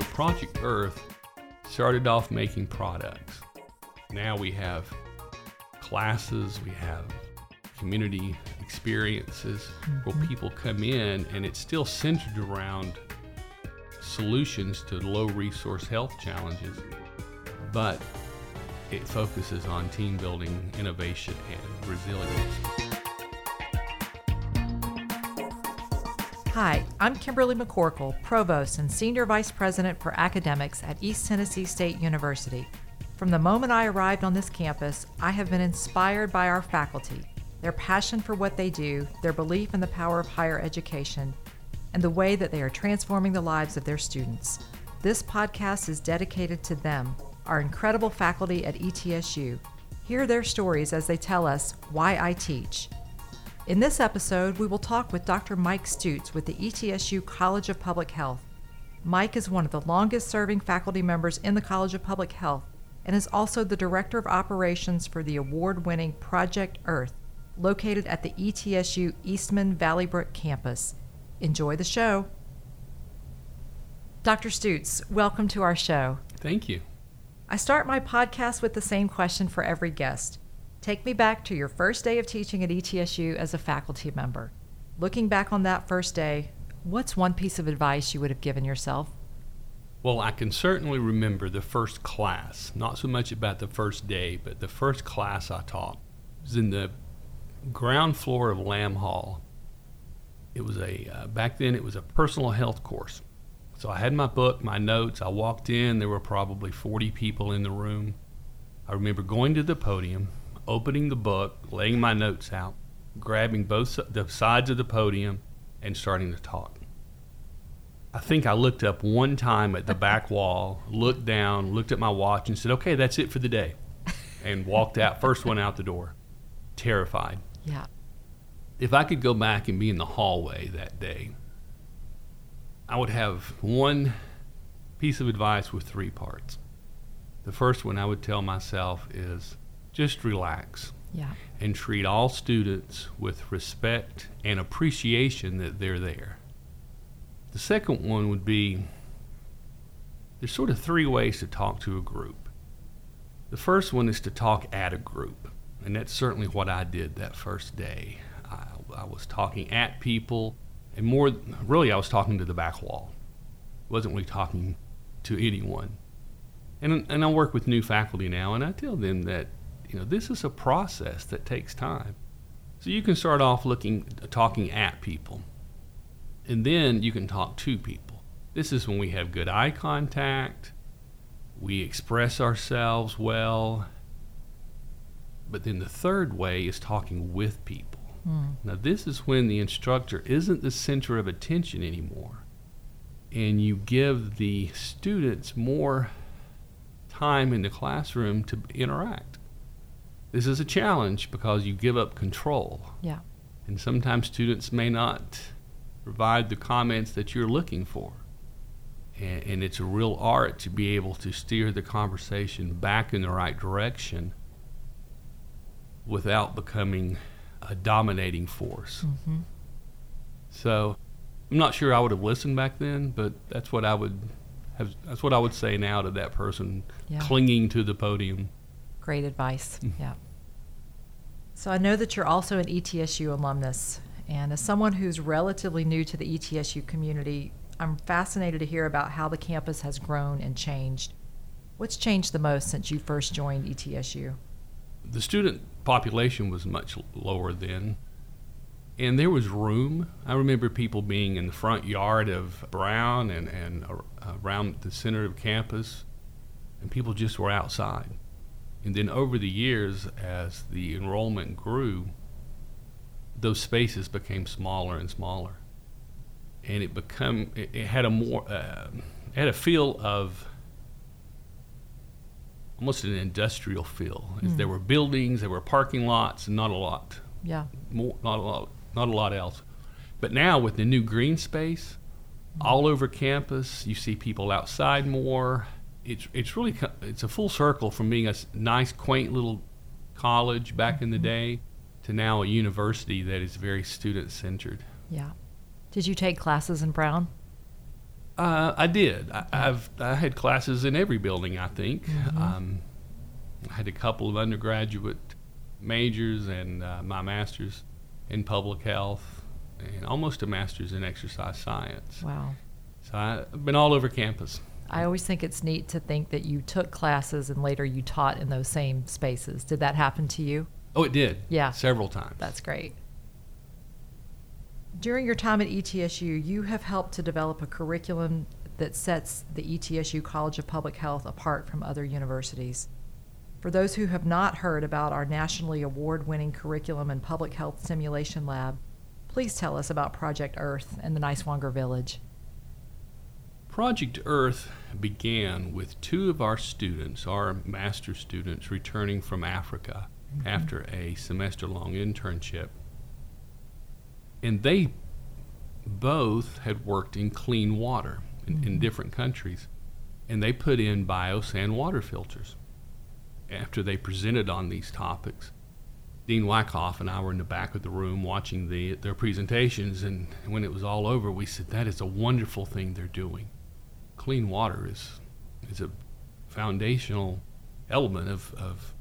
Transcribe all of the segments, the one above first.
So Project Earth started off making products. Now we have classes, we have community experiences where mm-hmm. people come in, and it's still centered around solutions to low resource health challenges, but it focuses on team building, innovation, and resilience. Hi, I'm Kimberly McCorkle, Provost and Senior Vice President for Academics at East Tennessee State University. From the moment I arrived on this campus, I have been inspired by our faculty, their passion for what they do, their belief in the power of higher education, and the way that they are transforming the lives of their students. This podcast is dedicated to them, our incredible faculty at ETSU. Hear their stories as they tell us why I teach. In this episode, we will talk with Dr. Mike Stoots with the ETSU College of Public Health. Mike is one of the longest serving faculty members in the College of Public Health and is also the Director of Operations for the award winning Project Earth, located at the ETSU Eastman Valleybrook campus. Enjoy the show. Dr. Stoots, welcome to our show. Thank you. I start my podcast with the same question for every guest. Take me back to your first day of teaching at ETSU as a faculty member. Looking back on that first day, what's one piece of advice you would have given yourself? Well, I can certainly remember the first class, not so much about the first day, but the first class I taught was in the ground floor of Lamb Hall. It was a, uh, back then, it was a personal health course. So I had my book, my notes. I walked in, there were probably 40 people in the room. I remember going to the podium, opening the book, laying my notes out, grabbing both the sides of the podium, and starting to talk. I think I looked up one time at the back wall, looked down, looked at my watch, and said, "Okay, that's it for the day," and walked out. First one out the door, terrified. Yeah. If I could go back and be in the hallway that day, I would have one piece of advice with three parts. The first one I would tell myself is just relax Yeah. and treat all students with respect and appreciation that they're there. The second one would be there's sort of three ways to talk to a group. The first one is to talk at a group, and that's certainly what I did that first day. I, I was talking at people, and more really, I was talking to the back wall. I wasn't really talking to anyone. And, and I work with new faculty now, and I tell them that you know this is a process that takes time. So you can start off looking, talking at people, and then you can talk to people. This is when we have good eye contact, we express ourselves well. But then the third way is talking with people. Hmm. Now, this is when the instructor isn't the center of attention anymore, and you give the students more time in the classroom to interact. This is a challenge because you give up control, Yeah. and sometimes students may not provide the comments that you're looking for. And, and it's a real art to be able to steer the conversation back in the right direction without becoming a dominating force. Mm-hmm. So I'm not sure I would have listened back then, but that's what I would have. That's what I would say now to that person Yeah. clinging to the podium. Great advice. Mm. Yeah. So I know that you're also an ETSU alumnus. And as someone who's relatively new to the ETSU community, I'm fascinated to hear about how the campus has grown and changed. What's changed the most since you first joined ETSU? The student population was much lower then, and there was room. I remember people being in the front yard of Brown and and around the center of campus, and people just were outside. And then over the years, as the enrollment grew, those spaces became smaller and smaller, and it become it, it had a more uh, it had a feel of almost an industrial feel. As There were buildings, there were parking lots, and not a lot Yeah. more, not a lot, not a lot else. But now with the new green space, all over campus, you see people outside more. It's it's really it's a full circle from being a nice, quaint little college back in the day to now a university that is very student centered. Yeah. Did you take classes in Brown? Uh, I did. I, I've I had classes in every building. I think um, I had a couple of undergraduate majors and uh, my master's in public health and almost a master's in exercise science. Wow. So I've been all over campus. I always think it's neat to think that you took classes and later you taught in those same spaces. Did that happen to you? Oh, it did. Yeah. Several times. That's great. During your time at ETSU, you have helped to develop a curriculum that sets the ETSU College of Public Health apart from other universities. For those who have not heard about our nationally award winning curriculum and public health simulation lab, please tell us about Project Earth and the Niswonger Village. Project Earth began with two of our students, our master students, returning from Africa mm-hmm. after a semester long internship. And they both had worked in clean water in, in mm-hmm. different countries. And they put in biosand water filters. After they presented on these topics, Dean Wykoff and I were in the back of the room watching the, their presentations. And when it was all over, we said, That is a wonderful thing they're doing clean water is is a foundational element of, of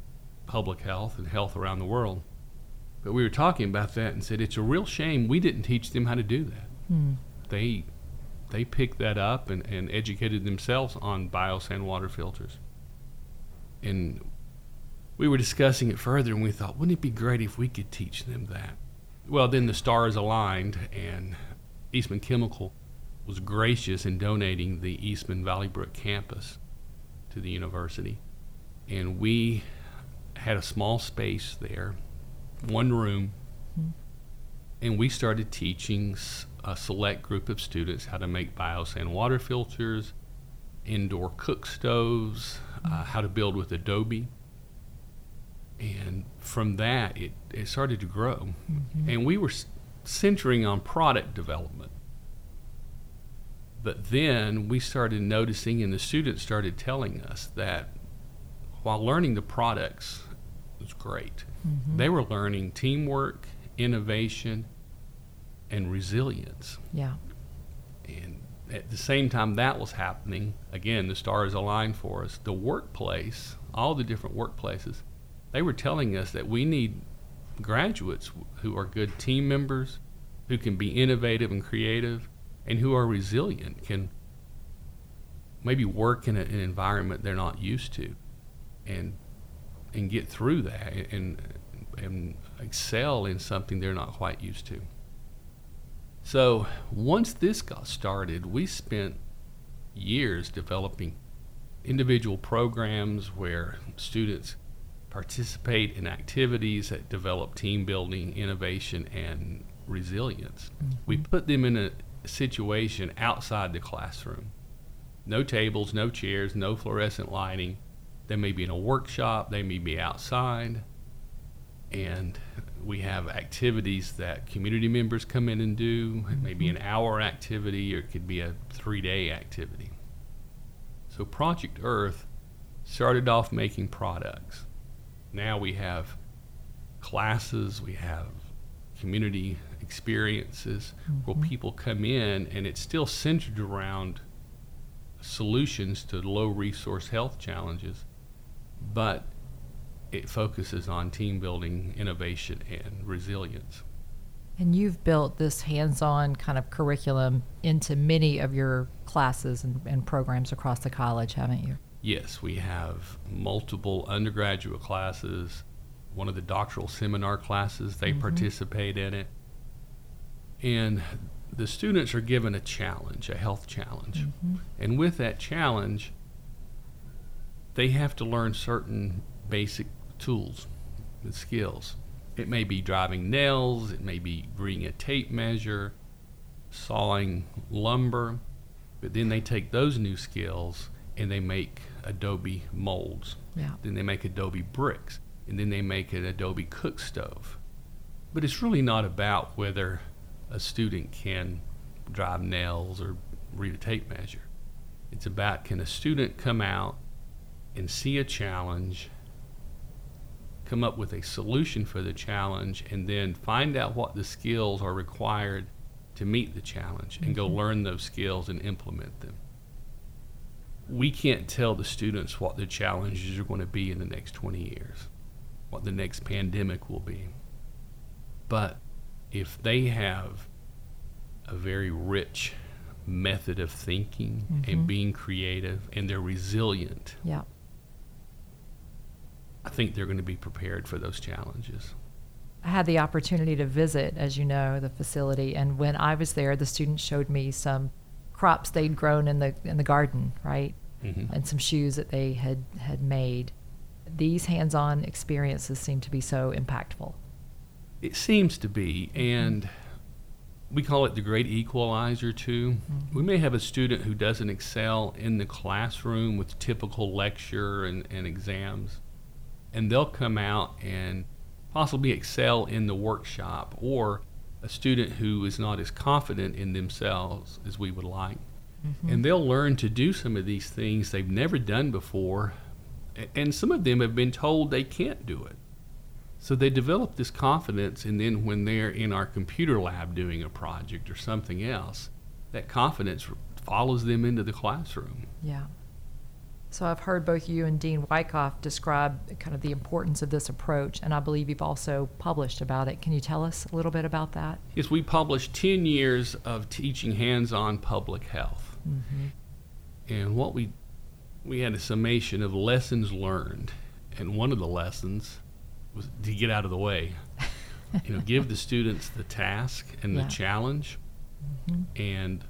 public health and health around the world. But we were talking about that and said it's a real shame we didn't teach them how to do that. Hmm. They they picked that up and, and educated themselves on biosand water filters. And we were discussing it further and we thought, wouldn't it be great if we could teach them that? Well, then the stars aligned and Eastman Chemical was gracious in donating the Eastman Valleybrook campus to the university. And we had a small space there, one room, and we started teaching a select group of students how to make biosand water filters, indoor cook stoves, uh, how to build with Adobe. And from that, it, it started to grow. And we were centering on product development. But then we started noticing, and the students started telling us that while learning the products was great, mm-hmm. they were learning teamwork, innovation, and resilience. Yeah. And at the same time that was happening, again, the stars aligned for us. The workplace, all the different workplaces, they were telling us that we need graduates who are good team members, who can be innovative and creative, and who are resilient, can maybe work in a, an environment they're not used to, and and get through that and and excel in something they're not quite used to. So once this got started, we spent years developing individual programs where students participate in activities that develop team building, innovation, and resilience. Mm-hmm. We put them in a situation outside the classroom. No tables, no chairs, no fluorescent lighting. They may be in a workshop, they may be outside. And we have activities that community members come in and do. It may be an mm-hmm. hour activity or it could be a three day activity. So Project Earth started off making products. Now we have classes, we have community experiences where mm-hmm. people come in and it's still centered around solutions to low resource health challenges, but it focuses on team building, innovation, and resilience. And you've built this hands on kind of curriculum into many of your classes and, and programs across the college, haven't you? Yes, we have multiple undergraduate classes, one of the doctoral seminar classes, they mm-hmm. participate in it. And the students are given a challenge, a health challenge. Mm-hmm. And with that challenge, they have to learn certain basic tools and skills. It may be driving nails, it may be reading a tape measure, sawing lumber, but then they take those new skills and they make adobe molds. Yeah. Then they make adobe bricks, and then they make an adobe cook stove. But it's really not about whether a student can drive nails or read a tape measure. It's about can a student come out and see a challenge, come up with a solution for the challenge, and then find out what the skills are required to meet the challenge and go mm-hmm. learn those skills and implement them. We can't tell the students what the challenges are going to be in the next 20 years, what the next pandemic will be. But if they have a very rich method of thinking Mhm. and being creative and they're resilient, Yeah. I think they're going to be prepared for those challenges. I had the opportunity to visit, as you know, the facility, and when I was there, the students showed me some crops they'd grown in the in the garden, right, Mhm. and some shoes that they had had made. These hands-on experiences seem to be so impactful. It seems to be, and we call it the great equalizer too. Mm-hmm. We may have a student who doesn't excel in the classroom with typical lecture and, and exams, and they'll come out and possibly excel in the workshop, or a student who is not as confident in themselves as we would like. Mm-hmm. And they'll learn to do some of these things they've never done before, and some of them have been told they can't do it. So they develop this confidence, and then when they're in our computer lab doing a project or something else, that confidence follows them into the classroom. Yeah. So I've heard both you and Dean Wykoff describe kind of the importance of this approach, and I believe you've also published about it. Can you tell us a little bit about that? Yes, we published 10 years of teaching hands on public health. Mm-hmm. And what we we had a summation of lessons learned, and one of the lessons to get out of the way. you know, give the students the task and the Yeah. challenge, and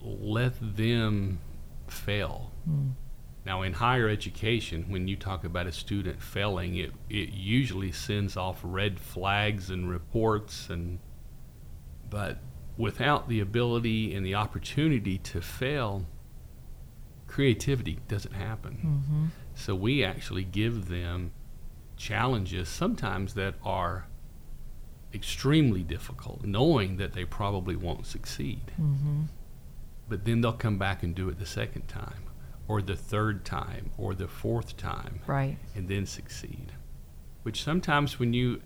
let them fail. Mm. Now, in higher education, when you talk about a student failing, it, it usually sends off red flags and reports, and but without the ability and the opportunity to fail, creativity doesn't happen. Mm-hmm. So we actually give them challenges sometimes that are extremely difficult, knowing that they probably won't succeed. Mm-hmm. But then they'll come back and do it the second time, or the third time, or the fourth time, Right. and then succeed. Which sometimes when you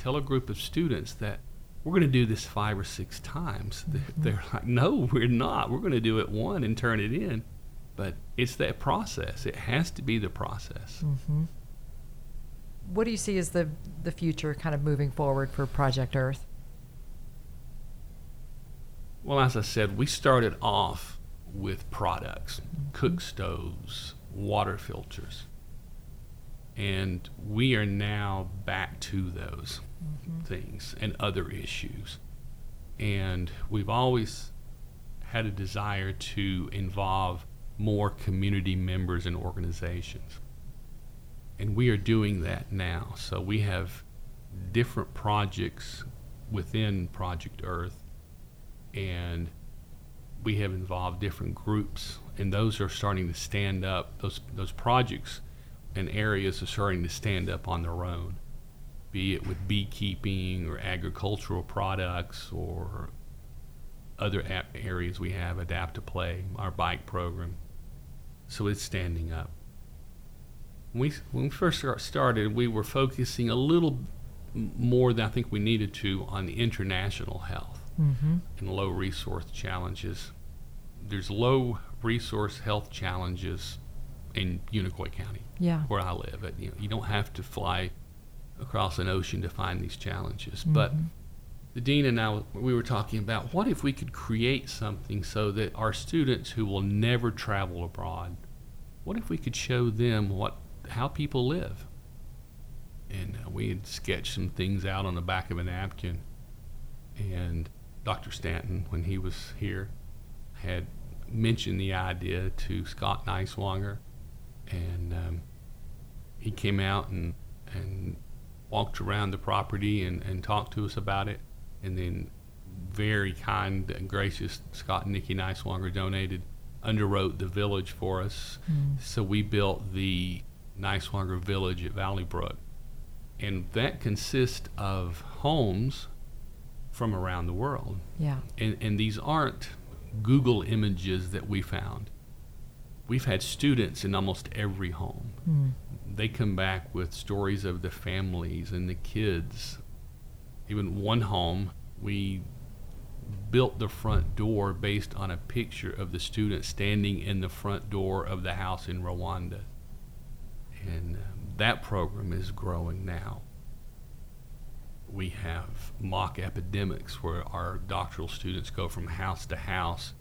tell a group of students that we're going to do this five or six times, they're, they're like, no, we're not. We're going to do it one and turn it in. But it's that process. It has to be the process. Mm-hmm. What do you see as the the future, kind of moving forward for Project Earth? Well, as I said, we started off with products, mm-hmm. cook stoves, water filters. And we are now back to those mm-hmm. things and other issues. And we've always had a desire to involve more community members and organizations. And we are doing that now. So we have different projects within Project Earth and we have involved different groups and those are starting to stand up. Those those projects and areas are starting to stand up on their own be it with beekeeping or agricultural products or other areas we have adapt to play our bike program. So it's standing up we when we first started we were focusing a little more than I think we needed to on the international health Mm-hmm. and low resource challenges. There's low resource health challenges in Unicoi County, Yeah. where I live. It, you, know, you don't have to fly across an ocean to find these challenges. But Mhm. the dean and I, we were talking about what if we could create something so that our students who will never travel abroad, what if we could show them what how people live? And uh, we had sketched some things out on the back of a napkin. And Dr. Stanton, when he was here, had mentioned the idea to Scott Niswonger, and um, he came out and and walked around the property and, and talked to us about it, and then very kind and gracious Scott and Nikki Niswonger donated, underwrote the village for us, Mm. so we built the Niswonger Village at Valleybrook, and that consists of homes from around the world Yeah. and, and these aren't Google images that we found. We've had students in almost every home. Mm. They come back with stories of the families and the kids. Even one home, we built the front door based on a picture of the student standing in the front door of the house in Rwanda. And um, that program is growing now. We have mock epidemics where our doctoral students go from house to house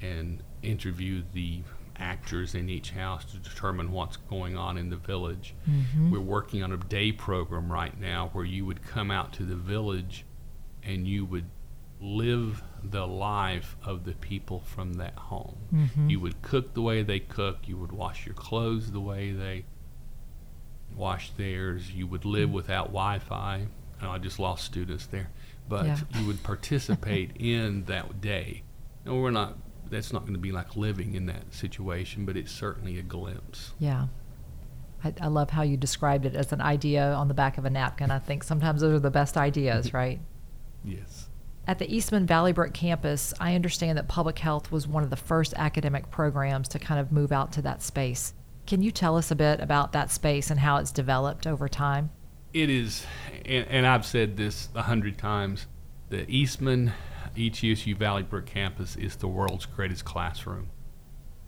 and interview the actors in each house to determine what's going on in the village. Mm-hmm. We're working on a day program right now where you would come out to the village and you would live the life of the people from that home. Mhm. You would cook the way they cook, you would wash your clothes the way they wash theirs, you would live mm-hmm. without Wi Fi. I just lost students there. But Yeah. you would participate in that day. No, we're not, that's not going to be like living in that situation, but it's certainly a glimpse. Yeah. I, I love how you described it as an idea on the back of a napkin. I think sometimes those are the best ideas, right? Yes. At the Eastman Valleybrook campus, I understand that public health was one of the first academic programs to kind of move out to that space. Can you tell us a bit about that space and how it's developed over time? It is, and, and I've said this a hundred times, the Eastman ETSU Valleybrook campus is the world's greatest classroom.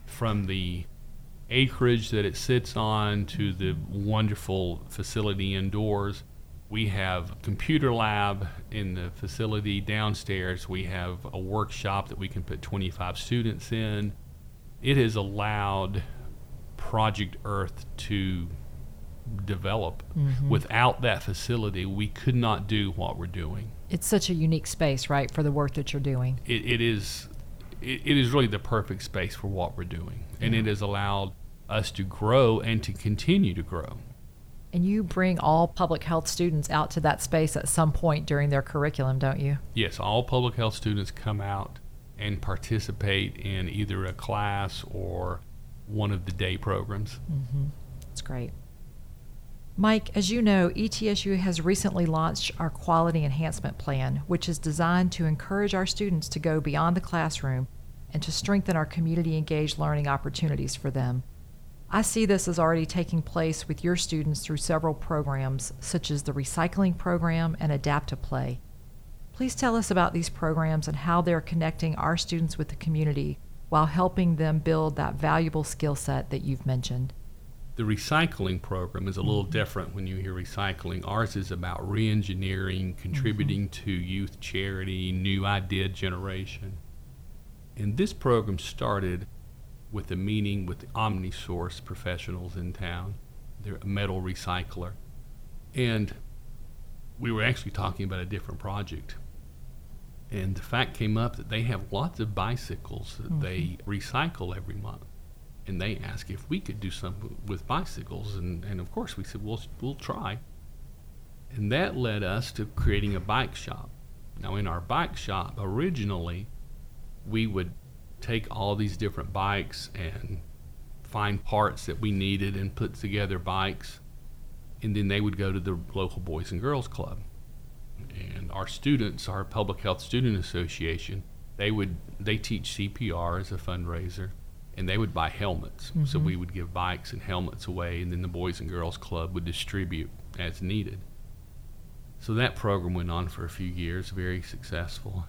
From the acreage that it sits on to the wonderful facility indoors, we have a computer lab in the facility downstairs. We have a workshop that we can put 25 students in. It has allowed Project Earth to develop. Mm-hmm. Without that facility, we could not do what we're doing. It's such a unique space, right, for the work that you're doing. It, it is it, it is really the perfect space for what we're doing, and it has allowed us to grow and to continue to grow. And you bring all public health students out to that space at some point during their curriculum, don't you? Yes, all public health students come out and participate in either a class or one of the day programs. Mm-hmm. That's great. Mike, as you know, ETSU has recently launched our Quality Enhancement Plan, which is designed to encourage our students to go beyond the classroom and to strengthen our community engaged learning opportunities for them. I see this as already taking place with your students through several programs, such as the Recycling Program and Adapt to Play. Please tell us about these programs and how they're connecting our students with the community while helping them build that valuable skill set that you've mentioned. The recycling program is a little mm-hmm. different when you hear recycling. Ours is about reengineering, mm-hmm. contributing to youth charity, new idea generation. And this program started with a meeting with the OmniSource professionals in town. They're a metal recycler. And we were actually talking about a different project. And the fact came up that they have lots of bicycles that mm-hmm. they recycle every month. And they asked if we could do something with bicycles. And, and of course we said we'll, we'll try. And that led us to creating a bike shop. Now in our bike shop originally we would take all these different bikes and find parts that we needed and put together bikes. And then they would go to the local boys and girls club and our students our public health student association they would they teach cpr as a fundraiser and they would buy helmets. So mm-hmm. we would give bikes and helmets away, and then the Boys and Girls Club would distribute as needed. So that program went on for a few years, very successful.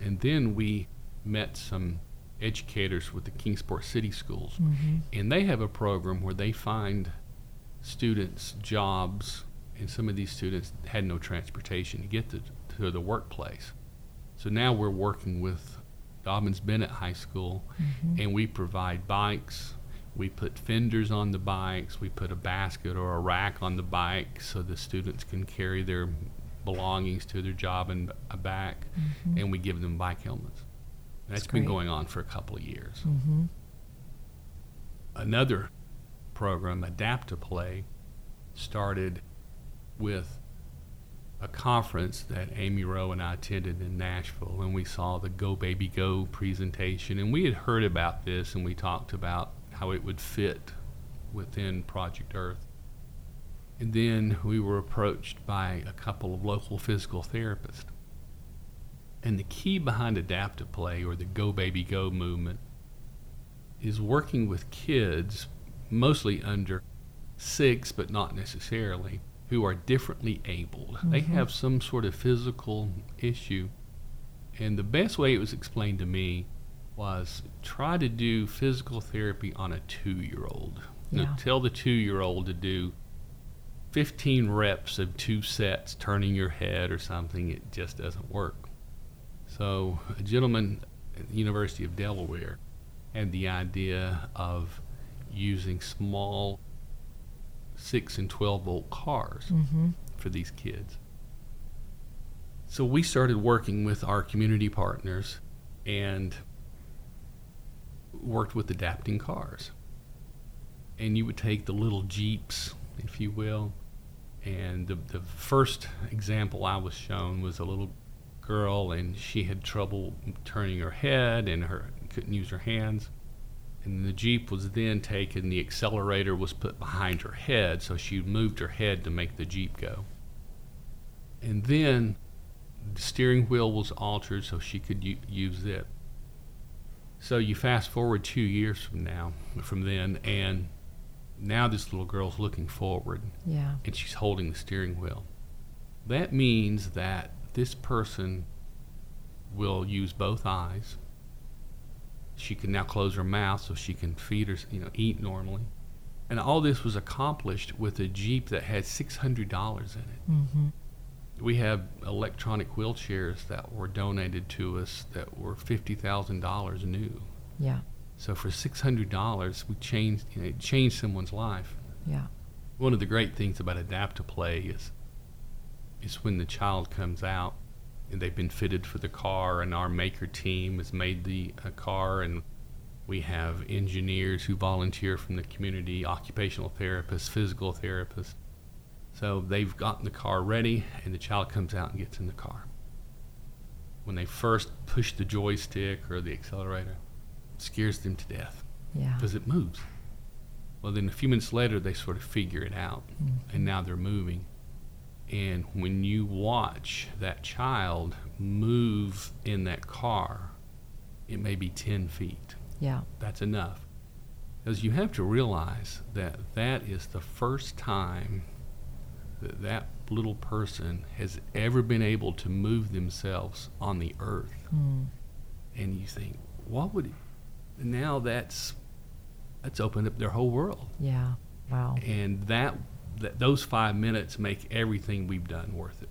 And then we met some educators with the Kingsport City Schools, mm-hmm. and they have a program where they find students jobs, and some of these students had no transportation to get to, to the workplace. So now we're working with Dobyns-Bennett High School, and we provide bikes. We put fenders on the bikes. We put a basket or a rack on the bike so the students can carry their belongings to their job and back, and we give them bike helmets. That's been great. going on for a couple of years. Mm-hmm. Another program, Adapt to Play, started with a conference that Amy Rowe and I attended in Nashville, and we saw the Go Baby Go presentation. And we had heard about this, and we talked about how it would fit within Project Earth. And then we were approached by a couple of local physical therapists. And the key behind adaptive Play, or the Go Baby Go movement, is working with kids, mostly under six, but not necessarily, who are differently abled. They mm-hmm. have some sort of physical issue, And the best way it was explained to me was try to do physical therapy on a two year old. Yeah. Tell the two year old to do 15 reps of two sets turning your head or something. It just doesn't work. So, a gentleman at the University of Delaware had the idea of using small 6 and 12 volt cars Mm-hmm. for these kids. So we started working with our community partners and worked with adapting cars. And you would take the little Jeeps, if you will. And the, the first example I was shown was a little girl, and she had trouble turning her head and her couldn't use her hands. And the Jeep was then taken, the accelerator was put behind her head, so she moved her head to make the Jeep go. And then the steering wheel was altered so she could u- use it. So you fast forward two years from now, from then, and now this little girl's looking forward Yeah. and she's holding the steering wheel. That means that this person will use both eyes. She can now close her mouth so she can feed her, you know, eat normally. And all this was accomplished with a Jeep that had $600 in it. Mm-hmm. We have electronic wheelchairs that were donated to us that were $50,000 new. Yeah. So for $600, we changed, you know, it changed someone's life. Yeah. One of the great things about Adapt-A-Play is is when the child comes out they've been fitted for the car and our maker team has made the uh, car and we have engineers who volunteer from the community, occupational therapists, physical therapists. So they've gotten the car ready and the child comes out and gets in the car. When they first push the joystick or the accelerator, it scares them to death Yeah. because it moves. Well, then a few minutes later, they sort of figure it out, and now they're moving. And when you watch that child move in that car, it may be 10 feet. Yeah. That's enough. Because you have to realize that that is the first time that that little person has ever been able to move themselves on the earth Mm. and you think, what would now that's that's opened up their whole world, Yeah. Wow. and that, that those five minutes make everything we've done worth it.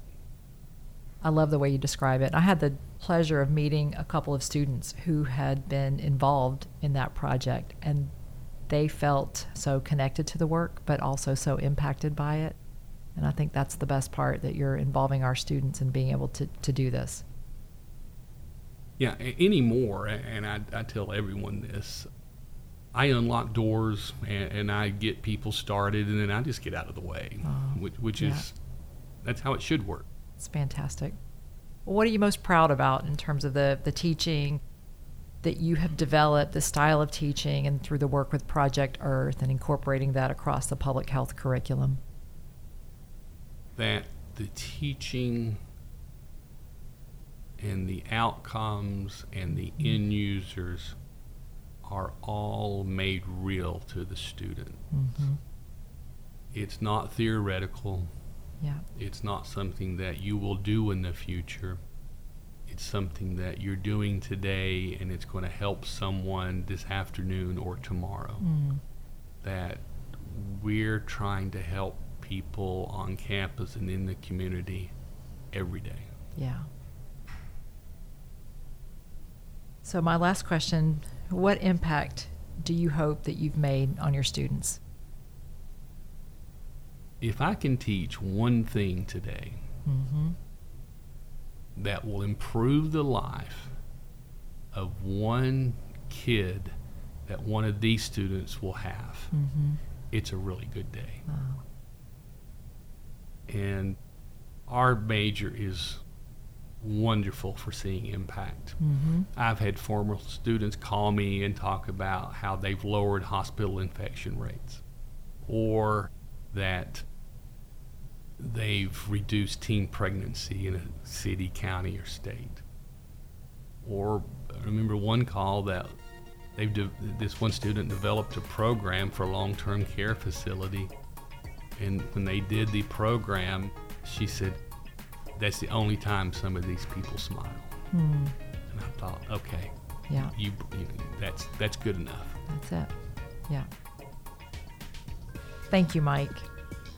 I love the way you describe it. I had the pleasure of meeting a couple of students who had been involved in that project, and they felt so connected to the work, but also so impacted by it. And I think that's the best part that you're involving our students in being able to, to do this. Yeah, anymore, and I, I tell everyone this. I unlock doors and, and I get people started, and then I just get out of the way, Oh, which, which yeah. is that's how it should work. It's fantastic. What are you most proud about in terms of the, the teaching that you have developed, the style of teaching, and through the work with Project Earth and incorporating that across the public health curriculum? that the teaching and the outcomes and the end users are all made real to the student. Mm-hmm. It's not theoretical. Yeah. It's not something that you will do in the future. It's something that you're doing today and it's going to help someone this afternoon or tomorrow. Mm. That we're trying to help people on campus and in the community every day. Yeah. So, my last question what impact do you hope that you've made on your students? If I can teach one thing today Mm-hmm. that will improve the life of one kid that one of these students will have, Mm-hmm. it's a really good day. Wow. And our major is wonderful for seeing impact. Mm-hmm. I've had former students call me and talk about how they've lowered hospital infection rates or that they've reduced teen pregnancy in a city, county, or state. Or I remember one call that they've de- this one student developed a program for a long-term care facility and when they did the program, she said, that's the only time some of these people smile. Hmm. And I thought, okay, Yeah, you, you that's that's good enough. that's it. Yeah. Thank you, Mike.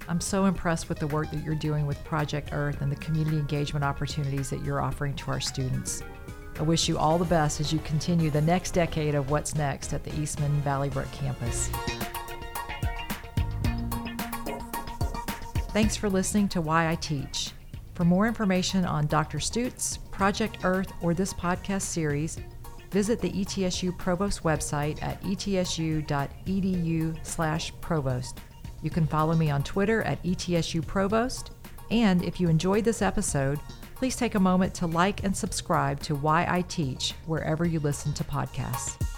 I'm so impressed with the work that you're doing with Project Earth and the community engagement opportunities that you're offering to our students. I wish you all the best as you continue the next decade of what's next at the Eastman Valleybrook campus. Thanks for listening to Why I Teach. For more information on Dr. Stoots, Project Earth, or this podcast series, visit the ETSU Provost website at E etsu.edu/provost. You can follow me on Twitter at ETSU Provost, and if you enjoyed this episode, please take a moment to like and subscribe to Why I Teach wherever you listen to podcasts.